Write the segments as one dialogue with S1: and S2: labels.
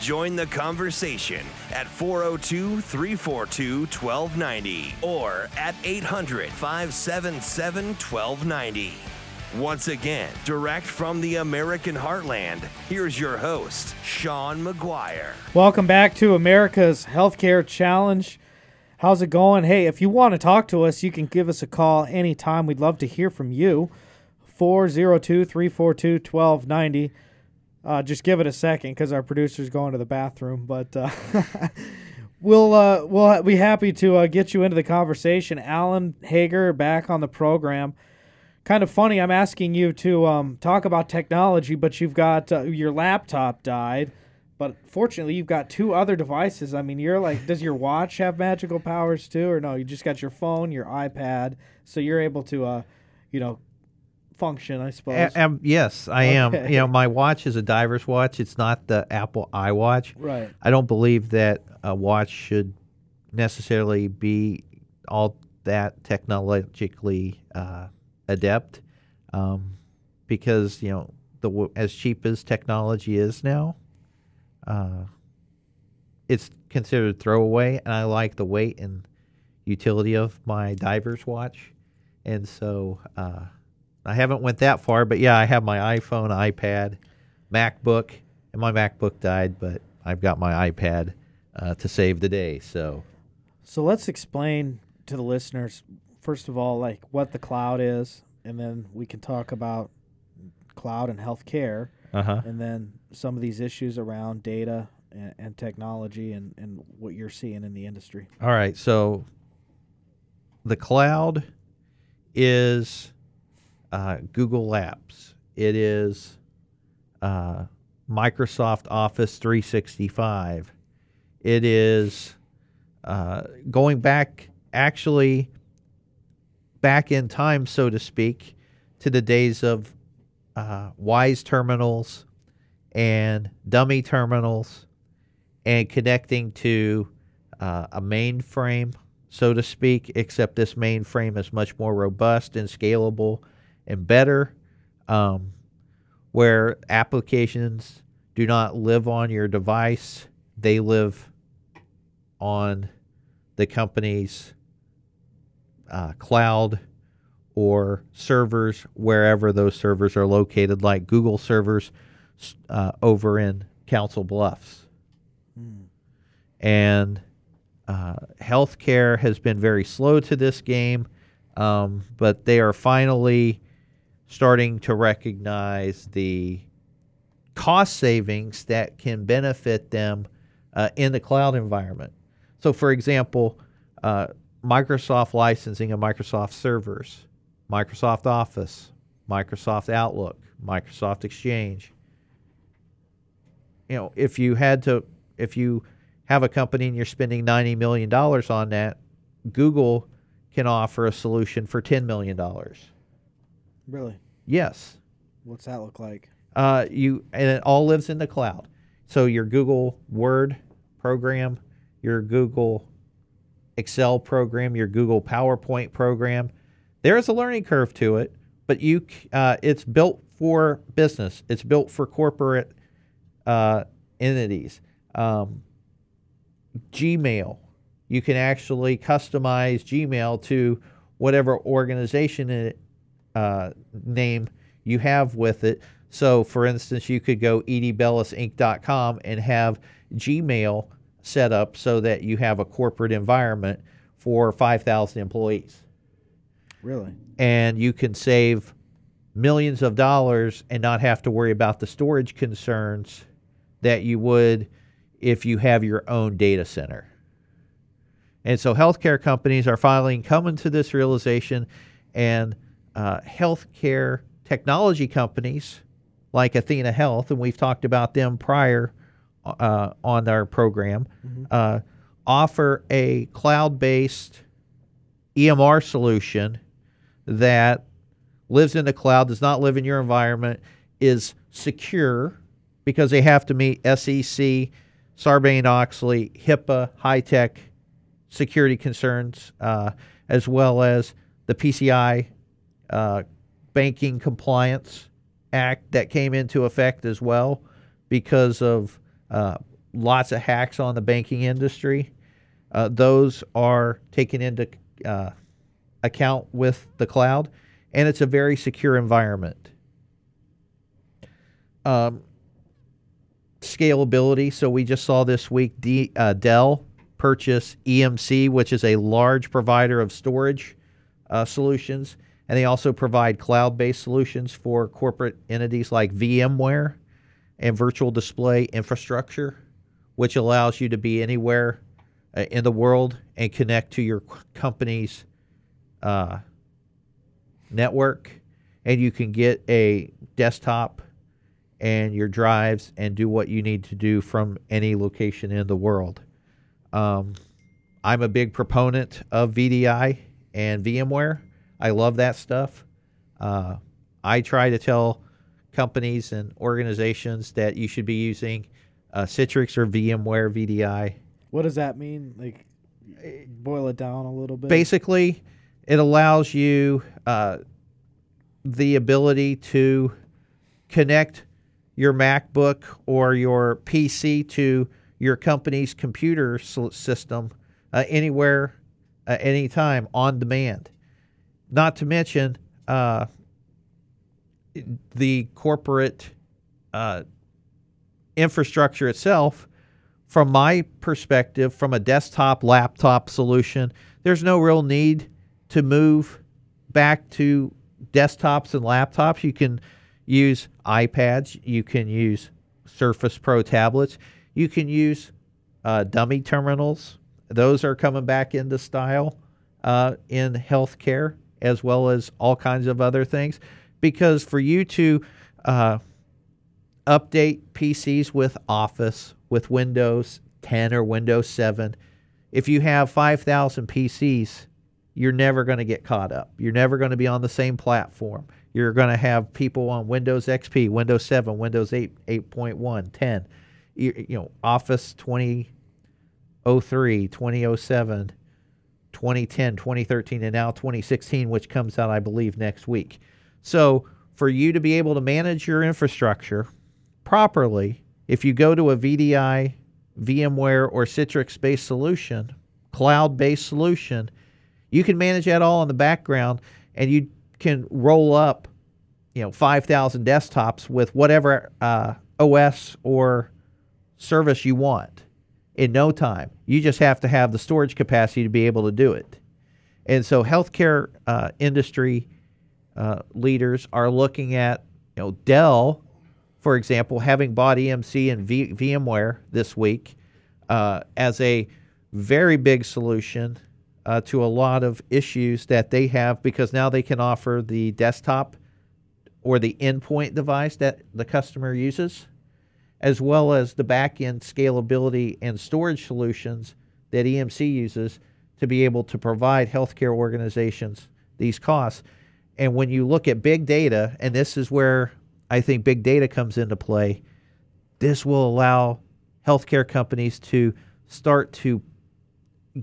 S1: Join the conversation at 402 342 1290 or at 800 577 1290. Once again, direct from the American heartland, here's your host, Sean McGuire.
S2: Welcome back to America's Healthcare Challenge. How's it going? Hey, if you want to talk to us, you can give us a call anytime. We'd love to hear from you. 402 342 1290. Uh, just give it a second because our producer's going to the bathroom. But uh, we'll uh, we'll be happy to uh, get you into the conversation. Alan Hager back on the program. Kind of funny. I'm asking you to um, talk about technology, but you've got uh, your laptop died. But fortunately, you've got two other devices. I mean, you're like, does your watch have magical powers too, or no? You just got your phone, your iPad, so you're able to, uh, you know, function, I suppose.
S3: A- am- yes, I am. You know, my watch is a diver's watch. It's not the Apple iWatch.
S2: Right.
S3: I don't believe that a watch should necessarily be all that technologically uh, adept, um, because you know the as cheap as technology is now, uh, it's considered throwaway, and I like the weight and utility of my diver's watch, and so. Uh, I haven't went that far, but yeah, I have my iPhone, iPad, MacBook, and my MacBook died, but I've got my iPad uh, to save the day. So
S2: So let's explain to the listeners, first of all, like what the cloud is, and then we can talk about cloud and healthcare,
S3: Uh-huh.
S2: and then some of these issues around data and, and technology and, and what you're seeing in the industry.
S3: All right, so the cloud is uh, Google Apps. It is uh, Microsoft Office 365. It is uh, going back, actually, back in time, so to speak, to the days of uh, Wyse terminals and dummy terminals and connecting to uh, a mainframe, so to speak, except this mainframe is much more robust and scalable and better, um, where applications do not live on your device, they live on the company's uh, cloud or servers, wherever those servers are located, like Google servers uh, over in Council Bluffs. And uh, healthcare has been very slow to this game, um, but they are finally starting to recognize the cost savings that can benefit them uh, in the cloud environment. So, for example, uh, Microsoft licensing of Microsoft servers, Microsoft Office, Microsoft Outlook, Microsoft Exchange. You know, if you had to, if you have a company and you're spending $90 million on that, Google can offer a solution for $10 million.
S2: Really?
S3: Yes.
S2: What's that look like?
S3: Uh, you and it all lives in the cloud. So your Google Word program, your Google Excel program, your Google PowerPoint program, there is a learning curve to it, but you uh, it's built for business. It's built for corporate uh, entities. Um, Gmail, you can actually customize Gmail to whatever organization it, uh, name you have with it. So, for instance, you could go edbellisinc.com and have Gmail set up so that you have a corporate environment for 5,000 employees.
S2: Really?
S3: And you can save millions of dollars and not have to worry about the storage concerns that you would if you have your own data center. And so healthcare companies are finally coming to this realization, and uh, healthcare technology companies like Athena Health, and we've talked about them prior uh, on our program, uh, offer a cloud based EMR solution that lives in the cloud, does not live in your environment, is secure because they have to meet SEC, Sarbanes Oxley, HIPAA, HITECH security concerns, uh, as well as the PCI uh, Banking Compliance Act that came into effect as well because of uh, lots of hacks on the banking industry. Uh, those are taken into uh, account with the cloud, and it's a very secure environment. Um, scalability. So we just saw this week D, uh, Dell purchase EMC, which is a large provider of storage uh, solutions, and they also provide cloud-based solutions for corporate entities like VMware and virtual display infrastructure, which allows you to be anywhere uh, in the world and connect to your company's uh, network, and you can get a desktop and your drives and do what you need to do from any location in the world. Um, I'm a big proponent of VDI and VMware. I love that stuff. Uh, I try to tell companies and organizations that you should be using uh, Citrix or VMware VDI.
S2: What does that mean? Like, boil it down a little bit.
S3: Basically, it allows you uh, the ability to connect your MacBook or your PC to your company's computer system uh, anywhere, uh, anytime, on demand. Not to mention uh, the corporate uh, infrastructure itself. From my perspective, from a desktop laptop solution, there's no real need to move back to desktops and laptops. You can use iPads, you can use Surface Pro tablets, you can use uh, dummy terminals. Those are coming back into style uh, in healthcare as well as all kinds of other things. Because for you to uh, update PCs with Office, with Windows 10 or Windows 7, if you have 5,000 PCs, you're never going to get caught up. You're never going to be on the same platform. You're going to have people on Windows XP, Windows 7, Windows 8, 8.1, 10, you, you know, Office 2003, 2007, 2010, 2013, and now 2016, which comes out, I believe, next week. So, for you to be able to manage your infrastructure properly, if you go to a VDI, VMware, or Citrix based solution, cloud based solution, you can manage that all in the background and you can roll up you know 5000 desktops with whatever uh, os or service you want in no time. You just have to have the storage capacity to be able to do it. And so healthcare uh, industry uh, leaders are looking at you know dell for example having bought emc and v- vmware this week uh, as a very big solution uh, to a lot of issues that they have because now they can offer the desktop or the endpoint device that the customer uses, as well as the back end scalability and storage solutions that EMC uses to be able to provide healthcare organizations these costs. And when you look at big data, and this is where I think big data comes into play, this will allow healthcare companies to start to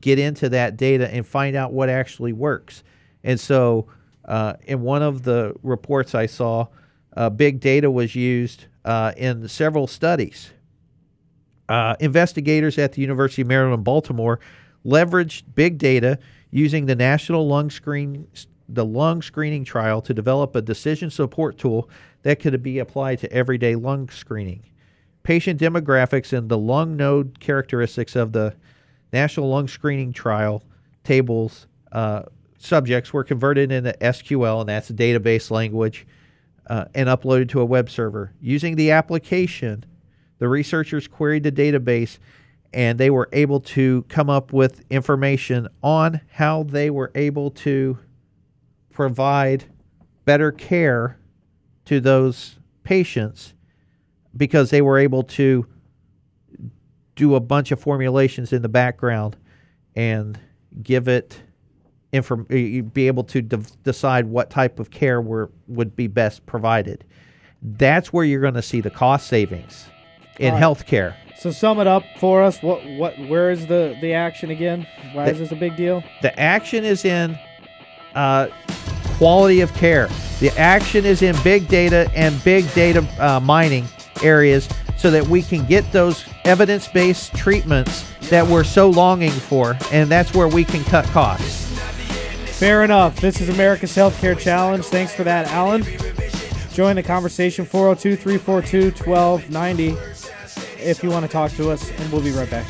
S3: get into that data and find out what actually works. And so, uh, in one of the reports I saw, uh, big data was used uh, in several studies. Uh, investigators at the University of Maryland, Baltimore, leveraged big data using the National Lung Screen the lung screening trial to develop a decision support tool that could be applied to everyday lung screening. Patient demographics and the lung node characteristics of the National Lung Screening Trial tables uh, subjects were converted into SQL, and that's a database language, uh, and uploaded to a web server. Using the application, the researchers queried the database and they were able to come up with information on how they were able to provide better care to those patients because they were able to do a bunch of formulations in the background and give it inform be able to de- decide what type of care were, would be best provided. That's where you're going to see the cost savings in
S2: right.
S3: healthcare.
S2: So sum it up for us. What what where is the the action again? Why is this a big deal?
S3: The action is in uh, quality of care. The action is in big data and big data uh, mining areas so that we can get those evidence based treatments that we're so longing for. And that's where we can cut costs.
S2: Fair enough. This is America's Healthcare Challenge. Thanks for that, Alan. Join the conversation 402 342 1290 if you want to talk to us, and we'll be right back.